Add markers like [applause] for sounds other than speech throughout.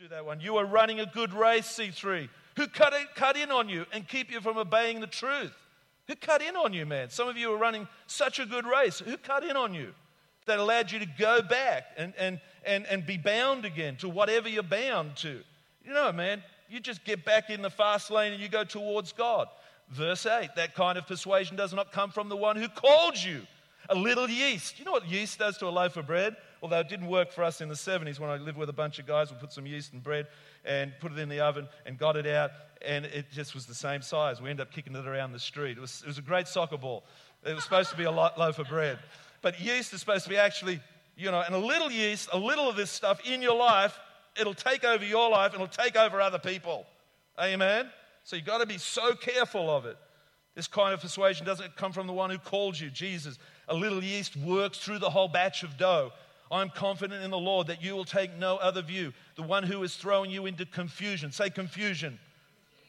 do that one. You are running a good race, C3. Who cut, it, cut in on you and keep you from obeying the truth? Who cut in on you, man? Some of you are running such a good race. Who cut in on you that allowed you to go back and, and, and, and be bound again to whatever you're bound to? You know, man, you just get back in the fast lane and you go towards God. Verse 8 that kind of persuasion does not come from the one who called you. A little yeast. You know what yeast does to a loaf of bread? Although it didn't work for us in the 70s when I lived with a bunch of guys, we put some yeast in bread and put it in the oven and got it out, and it just was the same size. We ended up kicking it around the street. It was, it was a great soccer ball. It was supposed to be a loaf of bread. But yeast is supposed to be actually, you know, and a little yeast, a little of this stuff in your life, it'll take over your life, it'll take over other people. Amen? So you've got to be so careful of it. This kind of persuasion doesn't come from the one who called you, Jesus. A little yeast works through the whole batch of dough. I'm confident in the Lord that you will take no other view. The one who is throwing you into confusion, say confusion,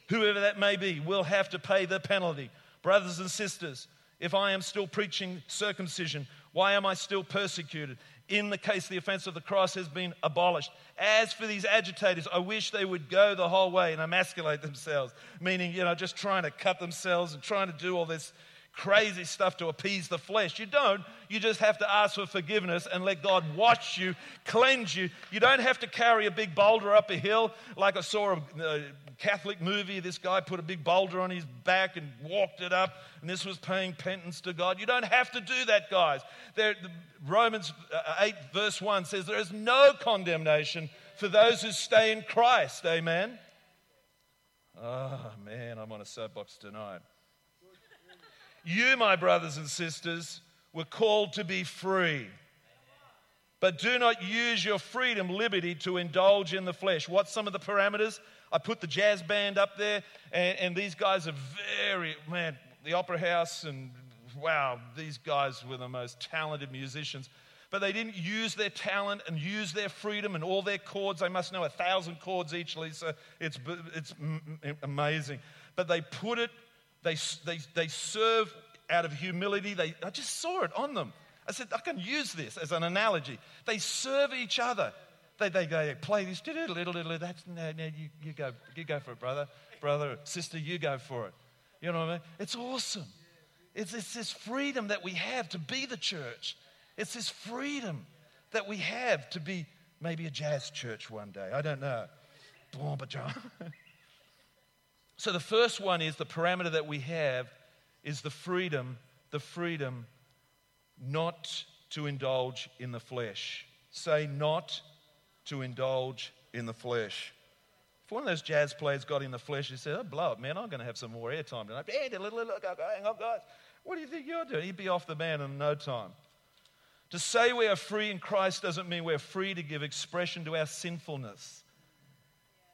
whoever that may be, will have to pay the penalty. Brothers and sisters, if I am still preaching circumcision, why am I still persecuted? In the case the offense of the cross has been abolished. As for these agitators, I wish they would go the whole way and emasculate themselves, meaning, you know, just trying to cut themselves and trying to do all this crazy stuff to appease the flesh. You don't. You just have to ask for forgiveness and let God wash you, cleanse you. You don't have to carry a big boulder up a hill like I saw a, Catholic movie. This guy put a big boulder on his back and walked it up, and this was paying penance to God. You don't have to do that, guys. There, Romans uh, 8, verse 1 says, There is no condemnation for those who stay in Christ. Amen. Oh, man, I'm on a soapbox tonight. You, my brothers and sisters, were called to be free. But do not use your freedom, liberty, to indulge in the flesh. What's some of the parameters? I put the jazz band up there, and, and these guys are very, man, the Opera House, and wow, these guys were the most talented musicians. But they didn't use their talent and use their freedom and all their chords. They must know a thousand chords each, Lisa. It's, it's amazing. But they put it they, they, they serve out of humility. They, I just saw it on them. I said, I can use this as an analogy. They serve each other. They, they, they play this, little, little, little, that's, no, no, you, you, go, you go for it, brother. Brother, sister, you go for it. You know what I mean? It's awesome. It's, it's this freedom that we have to be the church. It's this freedom that we have to be maybe a jazz church one day. I don't know. Boom, [laughs] So the first one is the parameter that we have is the freedom, the freedom not to indulge in the flesh. Say not to indulge in the flesh. If one of those jazz players got in the flesh, he said, oh, blow it, man, I'm going to have some more airtime tonight. Hang on, guys. What do you think you're doing? He'd be off the man in no time. To say we are free in Christ doesn't mean we're free to give expression to our sinfulness.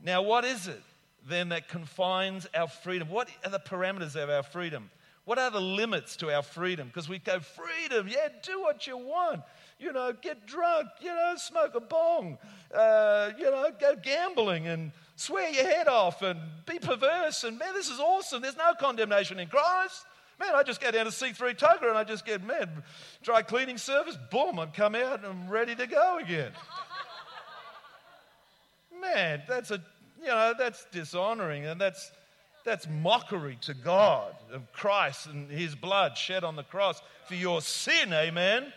Now, what is it? Then that confines our freedom? What are the parameters of our freedom? What are the limits to our freedom? Because we go, freedom, yeah, do what you want. You know, get drunk, you know, smoke a bong, uh, you know, go gambling and swear your head off and be perverse. And man, this is awesome. There's no condemnation in Christ. Man, I just go down to C3 Tuggerah and I just get, man, dry cleaning service, boom, I'm come out and I'm ready to go again. [laughs] man, that's a you know, that's dishonoring and that's, that's mockery to God of Christ and his blood shed on the cross for your sin, amen?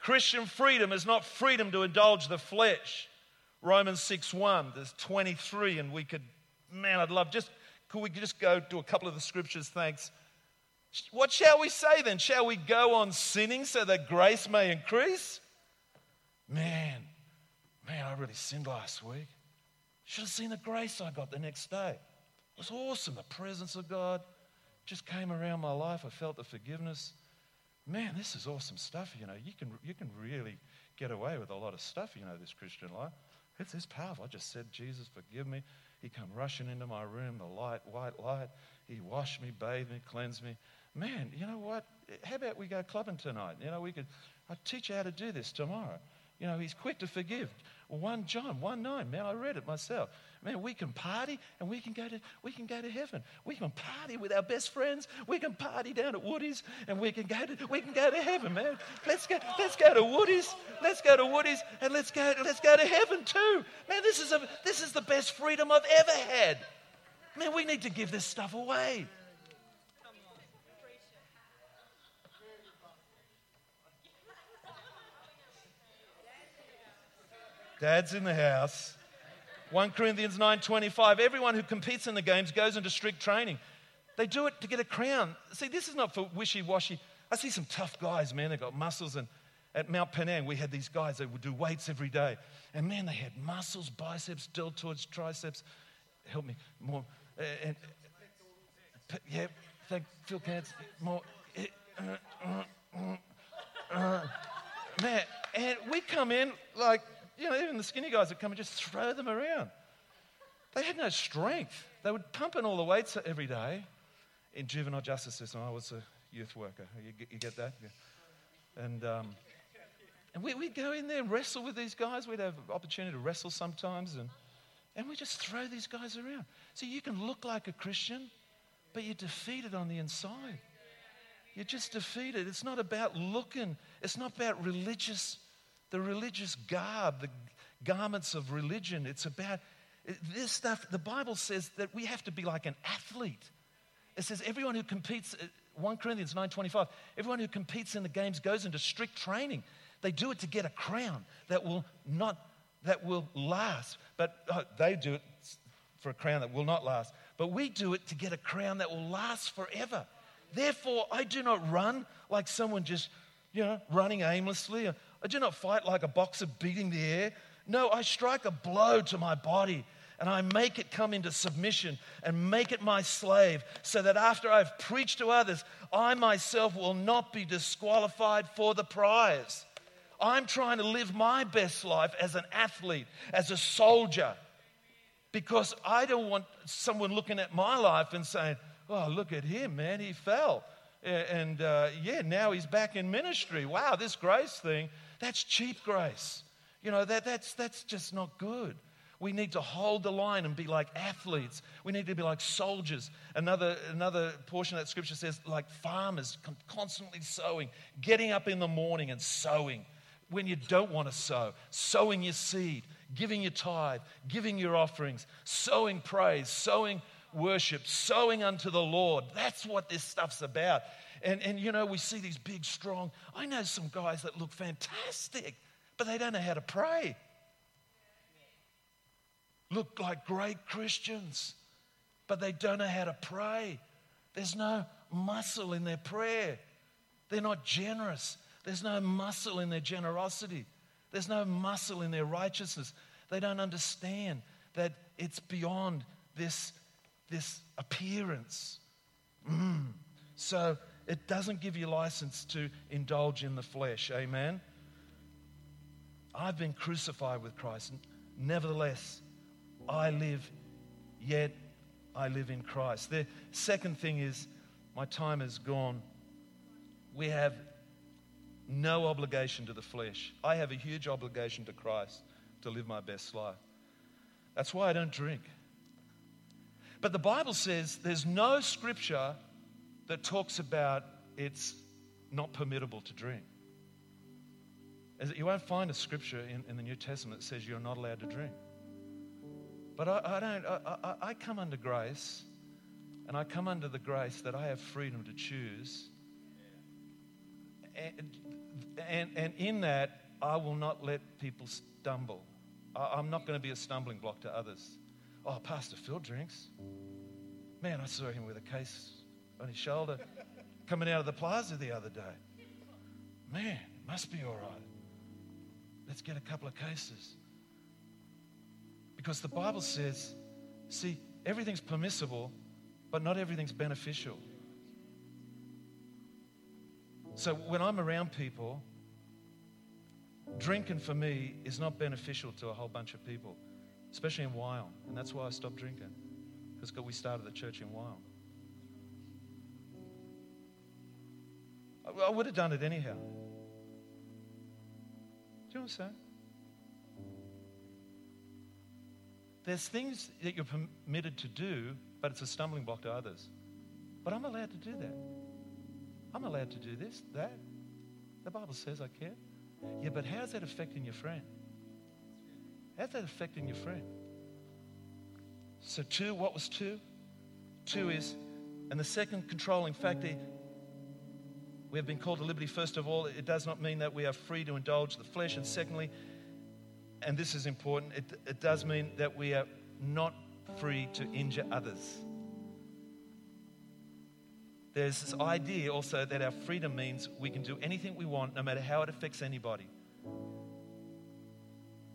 Christian freedom is not freedom to indulge the flesh. Romans 6 1, there's 23, and we could, man, I'd love just, could we just go to a couple of the scriptures? Thanks. What shall we say then? Shall we go on sinning so that grace may increase? Man, man, I really sinned last week. Should have seen the grace I got the next day. It was awesome. The presence of God just came around my life. I felt the forgiveness. Man, this is awesome stuff. You know, you can, you can really get away with a lot of stuff, you know, this Christian life. It's, it's powerful. I just said, Jesus, forgive me. He come rushing into my room, the light, white light. He washed me, bathed me, cleansed me. Man, you know what? How about we go clubbing tonight? You know, we could, I'd teach you how to do this tomorrow. You know, he's quick to forgive. 1 John 1 9, man, I read it myself. Man, we can party and we can go to we can go to heaven. We can party with our best friends. We can party down at Woody's and we can go to we can go to heaven, man. Let's go, let's go to Woody's. Let's go to Woody's and let's go let's go to heaven too. Man, this is a this is the best freedom I've ever had. Man, we need to give this stuff away. Dad's in the house. 1 Corinthians 9:25 Everyone who competes in the games goes into strict training. They do it to get a crown. See, this is not for wishy-washy. I see some tough guys, man. They've got muscles and at Mount Penang, we had these guys that would do weights every day. And man, they had muscles, biceps, deltoids, triceps. Help me more. Uh, and, uh, yeah, thank Phil Cants. More. Uh, uh, uh, man, and we come in like you know, even the skinny guys would come and just throw them around. They had no strength. They would pump in all the weights every day in juvenile justice system. I was a youth worker. You get, you get that? Yeah. And, um, and we, would go in there and wrestle with these guys. We'd have opportunity to wrestle sometimes. And, and we just throw these guys around. So you can look like a Christian, but you're defeated on the inside. You're just defeated. It's not about looking, it's not about religious the religious garb, the garments of religion. It's about this stuff. The Bible says that we have to be like an athlete. It says everyone who competes, uh, 1 Corinthians 9.25, everyone who competes in the games goes into strict training. They do it to get a crown that will not, that will last. But oh, they do it for a crown that will not last. But we do it to get a crown that will last forever. Therefore, I do not run like someone just, you know, running aimlessly. I do not fight like a boxer beating the air. No, I strike a blow to my body and I make it come into submission and make it my slave so that after I've preached to others, I myself will not be disqualified for the prize. I'm trying to live my best life as an athlete, as a soldier, because I don't want someone looking at my life and saying, Oh, look at him, man, he fell. And uh, yeah, now he's back in ministry. Wow, this grace thing that's cheap grace. You know, that, that's, that's just not good. We need to hold the line and be like athletes. We need to be like soldiers. Another, another portion of that scripture says, like farmers, constantly sowing, getting up in the morning and sowing when you don't want to sow, sowing your seed, giving your tithe, giving your offerings, sowing praise, sowing worship, sowing unto the Lord. That's what this stuff's about. And, and you know, we see these big, strong. I know some guys that look fantastic, but they don't know how to pray. Look like great Christians, but they don't know how to pray. There's no muscle in their prayer. They're not generous. There's no muscle in their generosity. There's no muscle in their righteousness. They don't understand that it's beyond this, this appearance. Mm. So it doesn't give you license to indulge in the flesh. Amen. I've been crucified with Christ. Nevertheless, I live, yet I live in Christ. The second thing is, my time is gone. We have no obligation to the flesh. I have a huge obligation to Christ to live my best life. That's why I don't drink. But the Bible says there's no scripture that talks about it's not permittable to drink. You won't find a scripture in, in the New Testament that says you're not allowed to drink. But I, I don't, I, I, I come under grace, and I come under the grace that I have freedom to choose. And, and, and in that, I will not let people stumble. I, I'm not going to be a stumbling block to others. Oh, Pastor Phil drinks. Man, I saw him with a case on his shoulder coming out of the plaza the other day. Man, it must be all right. Let's get a couple of cases. Because the Bible says, see, everything's permissible, but not everything's beneficial. So when I'm around people, drinking for me is not beneficial to a whole bunch of people, especially in Wyong. And that's why I stopped drinking, because we started the church in Wyong. I would have done it anyhow. Do you understand? There's things that you're permitted to do, but it's a stumbling block to others. But I'm allowed to do that. I'm allowed to do this, that. The Bible says I can. Yeah, but how's that affecting your friend? How's that affecting your friend? So, two, what was two? Two is, and the second controlling factor we have been called to liberty, first of all. It does not mean that we are free to indulge the flesh. And secondly, and this is important, it, it does mean that we are not free to injure others. There's this idea also that our freedom means we can do anything we want, no matter how it affects anybody.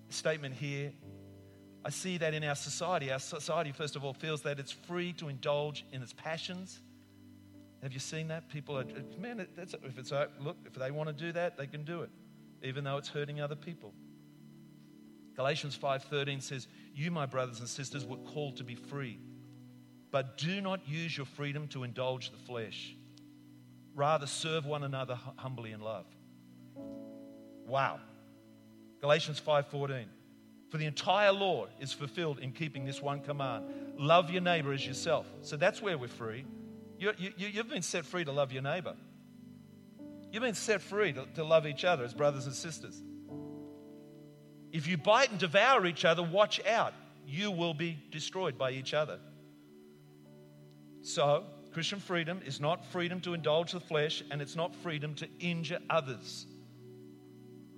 Statement here I see that in our society. Our society, first of all, feels that it's free to indulge in its passions. Have you seen that? People are, man, that's, if it's, uh, look, if they want to do that, they can do it, even though it's hurting other people. Galatians 5:13 says, "You, my brothers and sisters, were called to be free, but do not use your freedom to indulge the flesh. Rather, serve one another humbly in love." Wow. Galatians 5:14. For the entire law is fulfilled in keeping this one command love your neighbor as yourself. So that's where we're free. You, you, you've been set free to love your neighbor. You've been set free to, to love each other as brothers and sisters. If you bite and devour each other, watch out. You will be destroyed by each other. So, Christian freedom is not freedom to indulge the flesh, and it's not freedom to injure others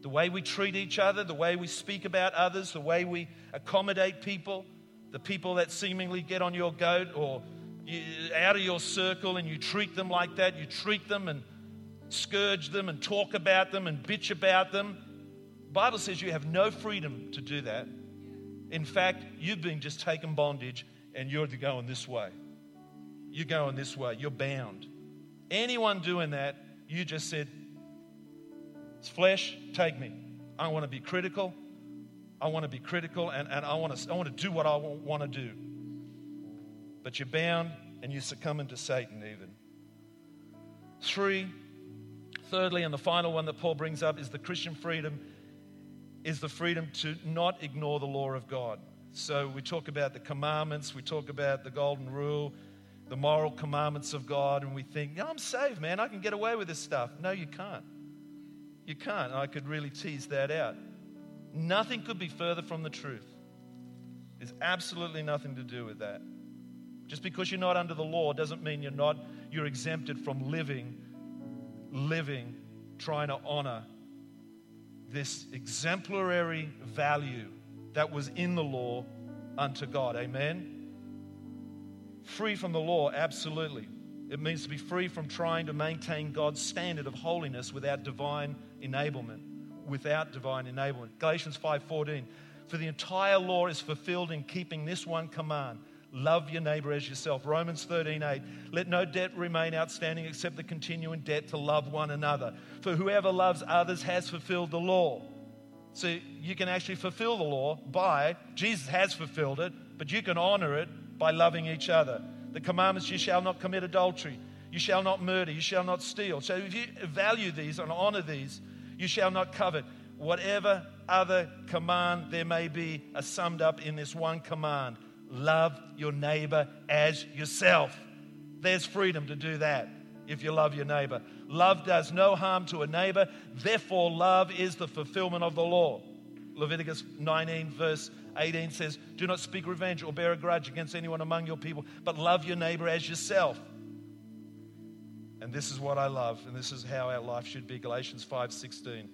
the way we treat each other, the way we speak about others, the way we accommodate people, the people that seemingly get on your goat or you, out of your circle and you treat them like that, you treat them and scourge them and talk about them and bitch about them. The Bible says you have no freedom to do that. In fact, you've been just taken bondage and you're going this way. You're going this way. You're bound. Anyone doing that, you just said, it's flesh, take me. I want to be critical. I want to be critical and, and I, want to, I want to do what I want to do. But you're bound and you succumb into Satan, even. Three, thirdly, and the final one that Paul brings up is the Christian freedom is the freedom to not ignore the law of God. So we talk about the commandments, we talk about the golden rule, the moral commandments of God, and we think, I'm saved, man. I can get away with this stuff. No, you can't. You can't. I could really tease that out. Nothing could be further from the truth. There's absolutely nothing to do with that. Just because you're not under the law doesn't mean you're not you're exempted from living living trying to honor this exemplary value that was in the law unto God. Amen. Free from the law, absolutely. It means to be free from trying to maintain God's standard of holiness without divine enablement. Without divine enablement. Galatians 5:14. For the entire law is fulfilled in keeping this one command. Love your neighbor as yourself. Romans 13:8. Let no debt remain outstanding except the continuing debt to love one another. For whoever loves others has fulfilled the law. So you can actually fulfill the law by, Jesus has fulfilled it, but you can honor it by loving each other. The commandments you shall not commit adultery, you shall not murder, you shall not steal. So if you value these and honor these, you shall not covet. Whatever other command there may be are summed up in this one command love your neighbor as yourself. There's freedom to do that if you love your neighbor. Love does no harm to a neighbor, therefore, love is the fulfillment of the law. Leviticus 19, verse 18 says, Do not speak revenge or bear a grudge against anyone among your people, but love your neighbor as yourself. And this is what I love, and this is how our life should be. Galatians 5:16.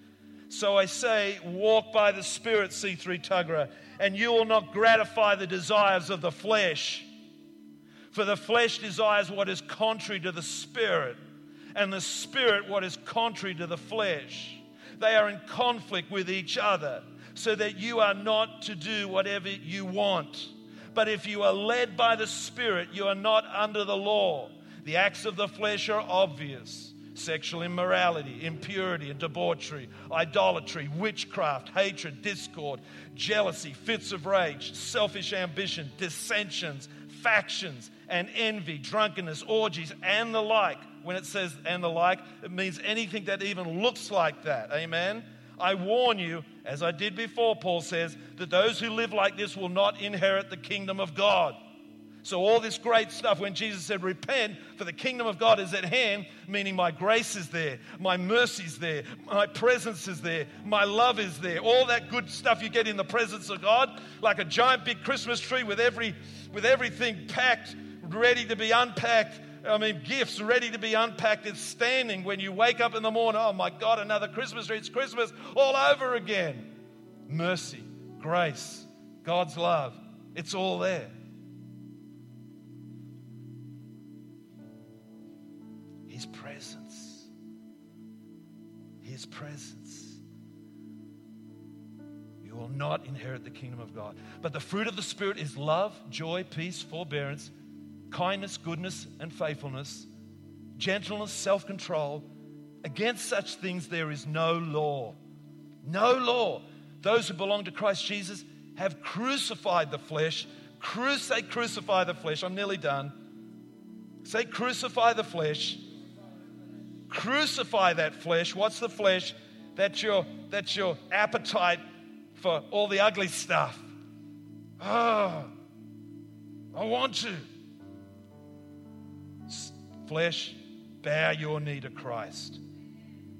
So I say, walk by the Spirit, C3 Tuggerah, and you will not gratify the desires of the flesh. For the flesh desires what is contrary to the Spirit, and the Spirit what is contrary to the flesh. They are in conflict with each other so that you are not to do whatever you want. But if you are led by the Spirit, you are not under the law. The acts of the flesh are obvious sexual immorality, impurity and debauchery, idolatry, witchcraft, hatred, discord, jealousy, fits of rage, selfish ambition, dissensions, factions, and envy, drunkenness, orgies, and the like. When it says and the like, it means anything that even looks like that. Amen? I warn you, as I did before, Paul says, that those who live like this will not inherit the kingdom of God. So, all this great stuff, when Jesus said, Repent, for the kingdom of God is at hand, meaning my grace is there, my mercy is there, my presence is there, my love is there, all that good stuff you get in the presence of God, like a giant big Christmas tree with, every, with everything packed, ready to be unpacked. I mean, gifts ready to be unpacked. It's standing when you wake up in the morning. Oh my God, another Christmas tree. It's Christmas all over again. Mercy, grace, God's love. It's all there. His presence. His presence. You will not inherit the kingdom of God. But the fruit of the Spirit is love, joy, peace, forbearance, kindness, goodness, and faithfulness, gentleness, self control. Against such things there is no law. No law. Those who belong to Christ Jesus have crucified the flesh. Cru- say, crucify the flesh. I'm nearly done. Say, crucify the flesh crucify that flesh. What's the flesh? That's your, that's your appetite for all the ugly stuff. Oh, I want to. Flesh, bow your knee to Christ.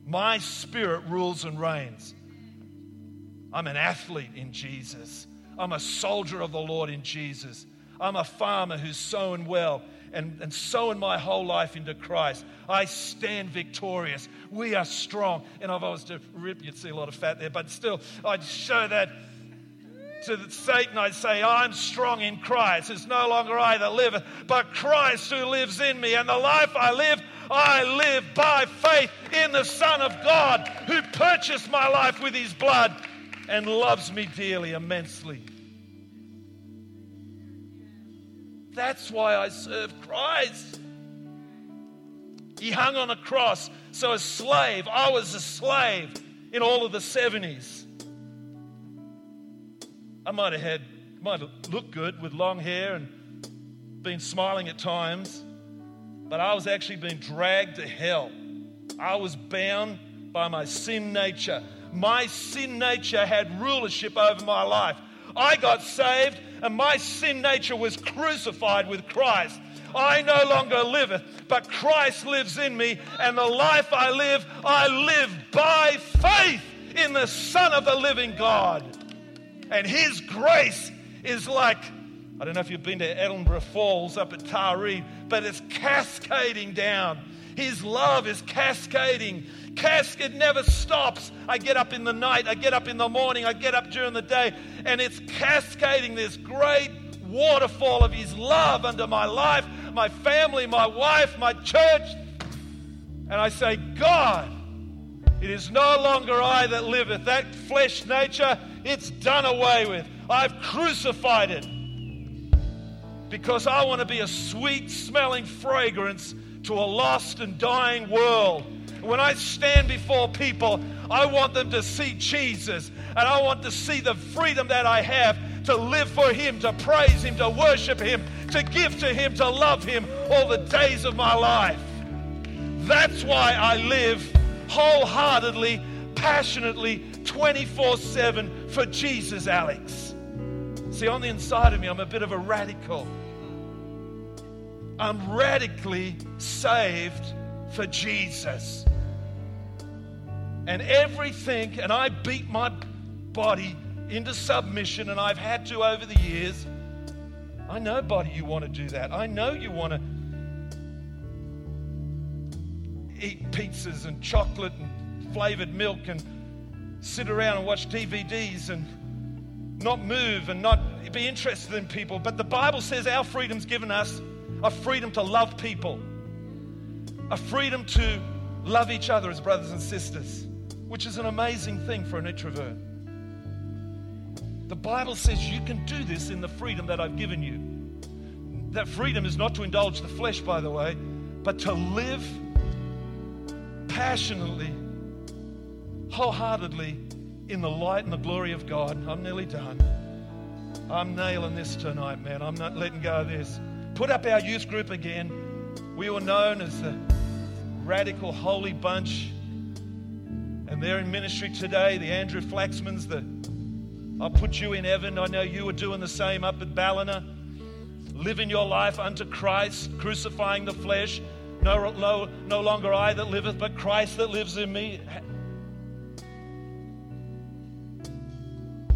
My spirit rules and reigns. I'm an athlete in Jesus. I'm a soldier of the Lord in Jesus. I'm a farmer who's sown well and, and sowing my whole life into Christ. I stand victorious. We are strong. And if I was to rip, you'd see a lot of fat there, but still, I'd show that to Satan, I'd say, I'm strong in Christ. It's no longer I that liveth, but Christ who lives in me. And the life I live, I live by faith in the Son of God who purchased my life with his blood and loves me dearly, immensely. That's why I serve Christ. He hung on a cross. So, a slave, I was a slave in all of the 70s. I might have had, might have looked good with long hair and been smiling at times, but I was actually being dragged to hell. I was bound by my sin nature. My sin nature had rulership over my life. I got saved and my sin nature was crucified with Christ. I no longer liveth, but Christ lives in me, and the life I live, I live by faith in the Son of the living God. And His grace is like, I don't know if you've been to Ellenborough Falls up at Taree, but it's cascading down. His love is cascading casket never stops. I get up in the night, I get up in the morning, I get up during the day, and it's cascading this great waterfall of His love under my life, my family, my wife, my church. And I say, God, it is no longer I that liveth. That flesh nature, it's done away with. I've crucified it because I want to be a sweet smelling fragrance to a lost and dying world. When I stand before people, I want them to see Jesus and I want to see the freedom that I have to live for Him, to praise Him, to worship Him, to give to Him, to love Him all the days of my life. That's why I live wholeheartedly, passionately, 24 7 for Jesus, Alex. See, on the inside of me, I'm a bit of a radical. I'm radically saved for Jesus and everything, and I beat my body into submission, and I've had to over the years. I know, buddy, you want to do that. I know you want to eat pizzas and chocolate and flavored milk and sit around and watch DVDs and not move and not be interested in people. But the Bible says our freedom's given us a freedom to love people, a freedom to love each other as brothers and sisters which is an amazing thing for an introvert. The Bible says you can do this in the freedom that I've given you. That freedom is not to indulge the flesh, by the way, but to live passionately, wholeheartedly in the light and the glory of God. I'm nearly done. I'm nailing this tonight, man. I'm not letting go of this. Put up our youth group again. We were known as the radical holy bunch and they're in ministry today, the Andrew Flaxmans, the I'll put you in heaven. I know you are doing the same up at Ballina. Living your life unto Christ, crucifying the flesh. No, no, no longer I that liveth, but Christ that lives in me.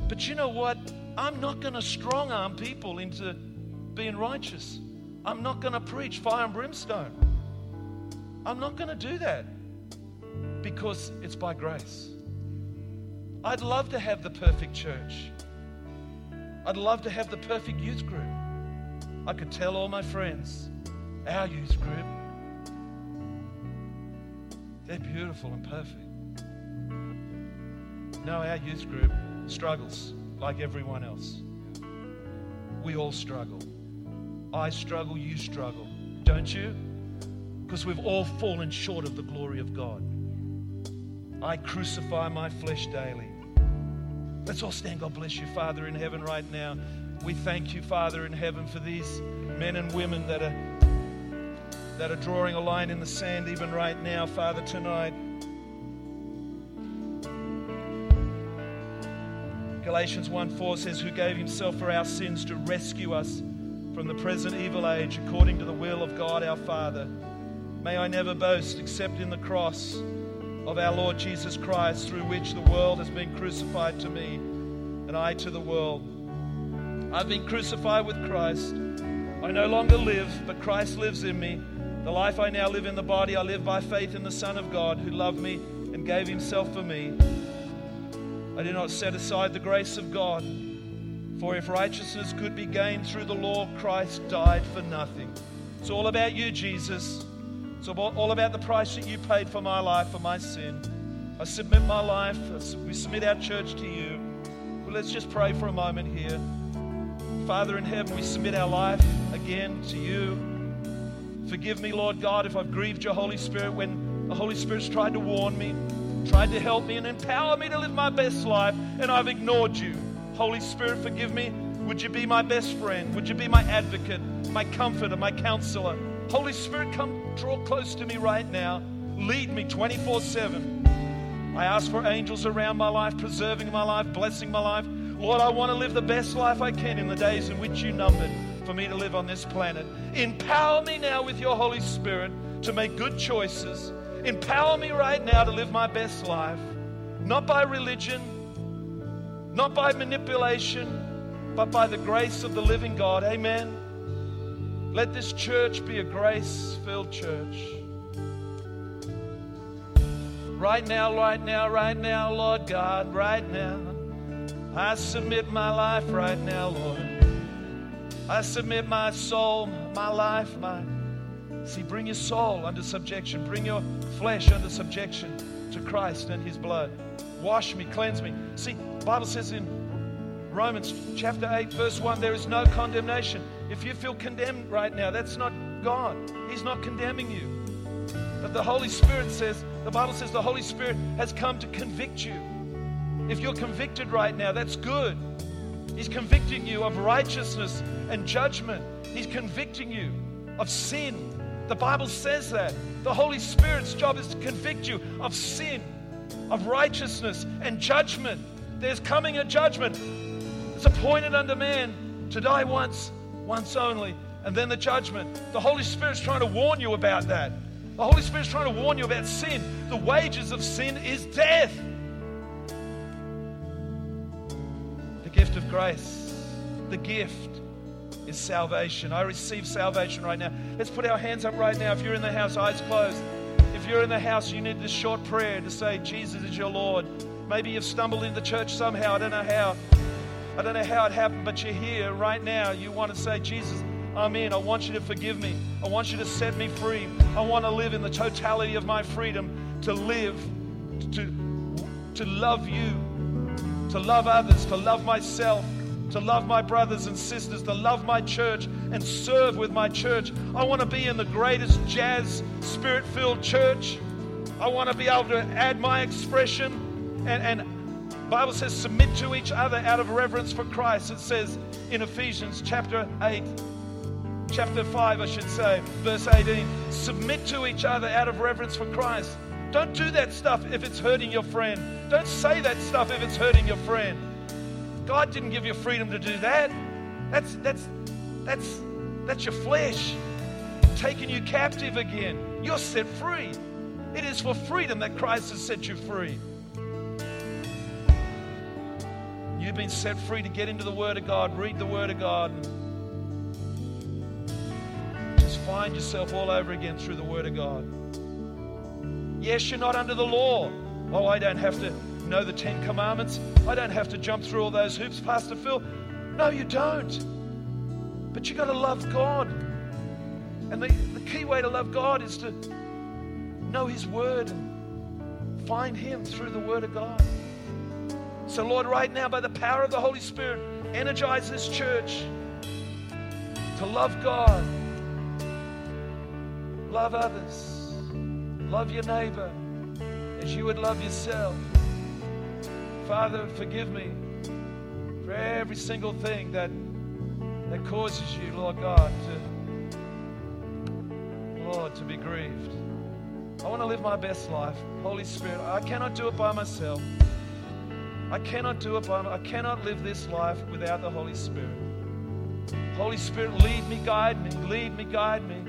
But you know what? I'm not going to strong arm people into being righteous. I'm not going to preach fire and brimstone. I'm not going to do that because it's by grace. I'd love to have the perfect church. I'd love to have the perfect youth group. I could tell all my friends, our youth group, they're beautiful and perfect. No, our youth group struggles like everyone else. We all struggle. I struggle, you struggle, don't you? Because we've all fallen short of the glory of God. I crucify my flesh daily. Let's all stand. God bless you, Father in heaven, right now. We thank you, Father in heaven, for these men and women that are that are drawing a line in the sand even right now, Father, tonight. Galatians 1 4 says, Who gave himself for our sins to rescue us from the present evil age, according to the will of God our Father. May I never boast except in the cross of our Lord Jesus Christ, through which the world has been crucified to me and I to the world. I've been crucified with Christ. I no longer live, but Christ lives in me. The life I now live in the body, I live by faith in the Son of God who loved me and gave himself for me. I do not set aside the grace of God. For if righteousness could be gained through the law, Christ died for nothing. It's all about you, Jesus. It's all about the price that you paid for my life, for my sin. I submit my life, we submit our church to you. Well, let's just pray for a moment here. Father in heaven, we submit our life again to you. Forgive me, Lord God, if I've grieved your Holy Spirit when the Holy Spirit's tried to warn me, tried to help me, and empower me to live my best life, and I've ignored you. Holy Spirit, forgive me. Would you be my best friend? Would you be my advocate, my comforter, my counselor? Holy Spirit, come draw close to me right now. Lead me 24 7. I ask for angels around my life, preserving my life, blessing my life. Lord, I want to live the best life I can in the days in which you numbered for me to live on this planet. Empower me now with your Holy Spirit to make good choices. Empower me right now to live my best life, not by religion, not by manipulation, but by the grace of the living God. Amen. Let this church be a grace filled church. Right now, right now, right now, Lord God, right now. I submit my life right now, Lord. I submit my soul, my life, my. See, bring your soul under subjection. Bring your flesh under subjection to Christ and His blood. Wash me, cleanse me. See, Bible says in Romans chapter 8, verse 1, there is no condemnation. If you feel condemned right now, that's not God. He's not condemning you. But the Holy Spirit says, the Bible says the Holy Spirit has come to convict you. If you're convicted right now, that's good. He's convicting you of righteousness and judgment. He's convicting you of sin. The Bible says that. The Holy Spirit's job is to convict you of sin, of righteousness and judgment. There's coming a judgment. It's appointed unto man to die once once only, and then the judgment. The Holy Spirit's trying to warn you about that. The Holy Spirit's trying to warn you about sin. The wages of sin is death. The gift of grace, the gift is salvation. I receive salvation right now. Let's put our hands up right now. If you're in the house, eyes closed. If you're in the house, you need this short prayer to say, Jesus is your Lord. Maybe you've stumbled into church somehow. I don't know how. I don't know how it happened, but you're here right now. You want to say, Jesus, I'm in. I want you to forgive me. I want you to set me free. I want to live in the totality of my freedom to live, to, to love you, to love others, to love myself, to love my brothers and sisters, to love my church and serve with my church. I want to be in the greatest jazz, spirit filled church. I want to be able to add my expression and, and Bible says submit to each other out of reverence for Christ. It says in Ephesians chapter 8, chapter 5, I should say, verse 18, submit to each other out of reverence for Christ. Don't do that stuff if it's hurting your friend. Don't say that stuff if it's hurting your friend. God didn't give you freedom to do that. That's that's that's that's your flesh taking you captive again. You're set free. It is for freedom that Christ has set you free. You've been set free to get into the Word of God, read the Word of God. Just find yourself all over again through the Word of God. Yes, you're not under the law. Oh, I don't have to know the Ten Commandments. I don't have to jump through all those hoops, Pastor Phil. No, you don't. But you've got to love God. And the, the key way to love God is to know His Word and find Him through the Word of God. So, Lord, right now, by the power of the Holy Spirit, energize this church to love God, love others, love your neighbor as you would love yourself. Father, forgive me for every single thing that, that causes you, Lord God, to, Lord, to be grieved. I want to live my best life. Holy Spirit, I cannot do it by myself. I cannot do it by I cannot live this life without the Holy Spirit. Holy Spirit, lead me, guide me, lead me, guide me.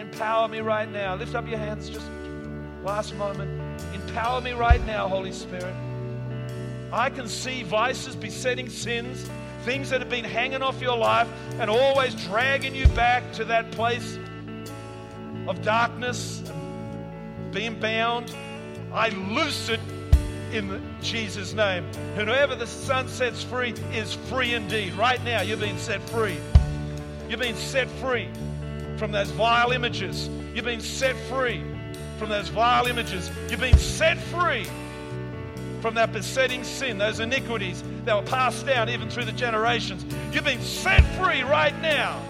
Empower me right now. Lift up your hands just last moment. Empower me right now, Holy Spirit. I can see vices, besetting sins, things that have been hanging off your life and always dragging you back to that place of darkness, being bound. I loose it in Jesus' name. Whoever the Son sets free is free indeed. Right now, you're being set free. You're being set free from those vile images. You're being set free from those vile images. You're being set free from that besetting sin, those iniquities that were passed down even through the generations. You've been set free right now.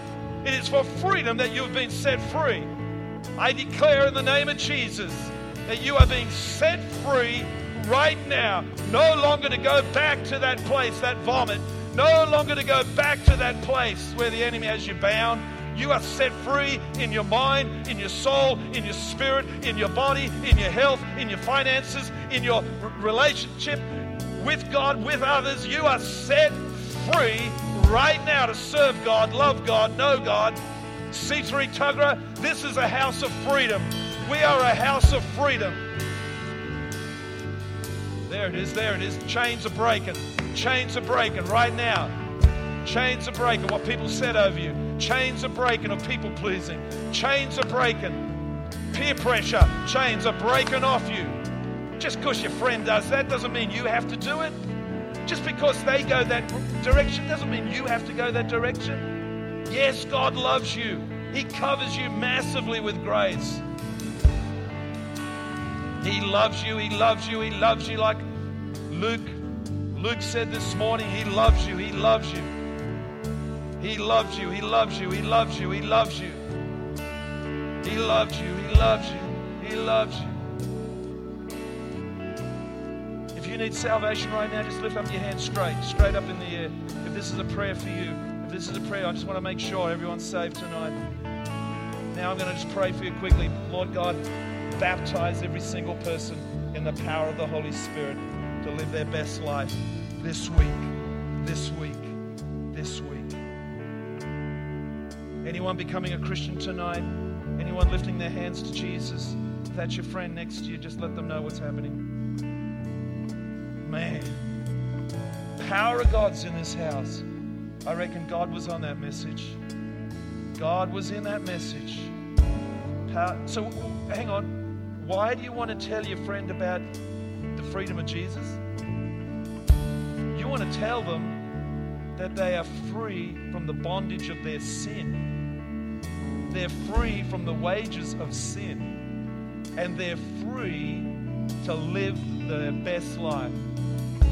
It is for freedom that you have been set free. I declare in the name of Jesus that you are being set free right now. No longer to go back to that place, that vomit. No longer to go back to that place where the enemy has you bound. You are set free in your mind, in your soul, in your spirit, in your body, in your health, in your finances, in your relationship with God, with others. You are set free right now to serve God, love God, know God. C3 Tuggerah, this is a house of freedom. We are a house of freedom. There it is, there it is. Chains are breaking. Chains are breaking right now. Chains are breaking. What people said over you. Chains are breaking of people pleasing. Chains are breaking. Peer pressure. Chains are breaking off you. Just because your friend does that doesn't mean you have to do it. Just because they go that direction doesn't mean you have to go that direction. Yes, God loves you. He covers you massively with grace. He loves you. He loves you. He loves you like Luke Luke said this morning, he loves you. He loves you. He loves you. He loves you. He loves you. He loves you. He loves you. He loves you. He loves you. If you need salvation right now, just lift up your hand straight, straight up in the air. If this is a prayer for you, if this is a prayer, I just want to make sure everyone's saved tonight. Now I'm going to just pray for you quickly. Lord God, baptize every single person in the power of the Holy Spirit to live their best life this week, this week, this week. Anyone becoming a Christian tonight? Anyone lifting their hands to Jesus? If that's your friend next to you, just let them know what's happening. Man, power of God's in this house. I reckon God was on that message. God was in that message. So, hang on. Why do you want to tell your friend about the freedom of Jesus? You want to tell them that they are free from the bondage of their sin. They're free from the wages of sin. And they're free to live their best life.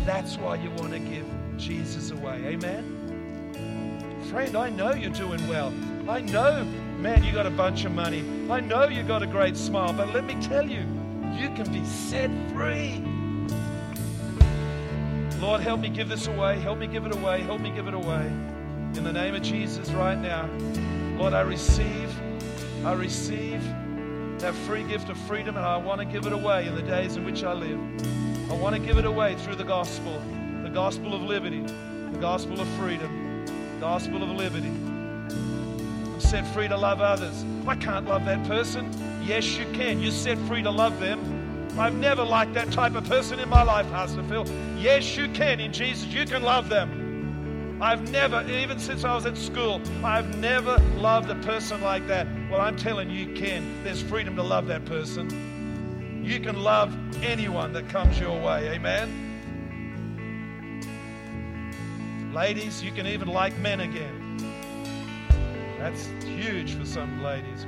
That's why you want to give Jesus away. Amen? Friend, I know you're doing well. I know Man, you got a bunch of money. I know you got a great smile, but let me tell you, you can be set free. Lord, help me give this away. Help me give it away. Help me give it away. In the name of Jesus, right now. Lord, I receive, I receive, that free gift of freedom, and I want to give it away in the days in which I live. I want to give it away through the gospel, the gospel of liberty, the gospel of freedom, the gospel of liberty. Set free to love others. I can't love that person. Yes, you can. You're set free to love them. I've never liked that type of person in my life, Pastor Phil. Yes, you can. In Jesus, you can love them. I've never, even since I was at school, I've never loved a person like that. Well, I'm telling you, you can. There's freedom to love that person. You can love anyone that comes your way. Amen. Ladies, you can even like men again. That's huge for some ladies,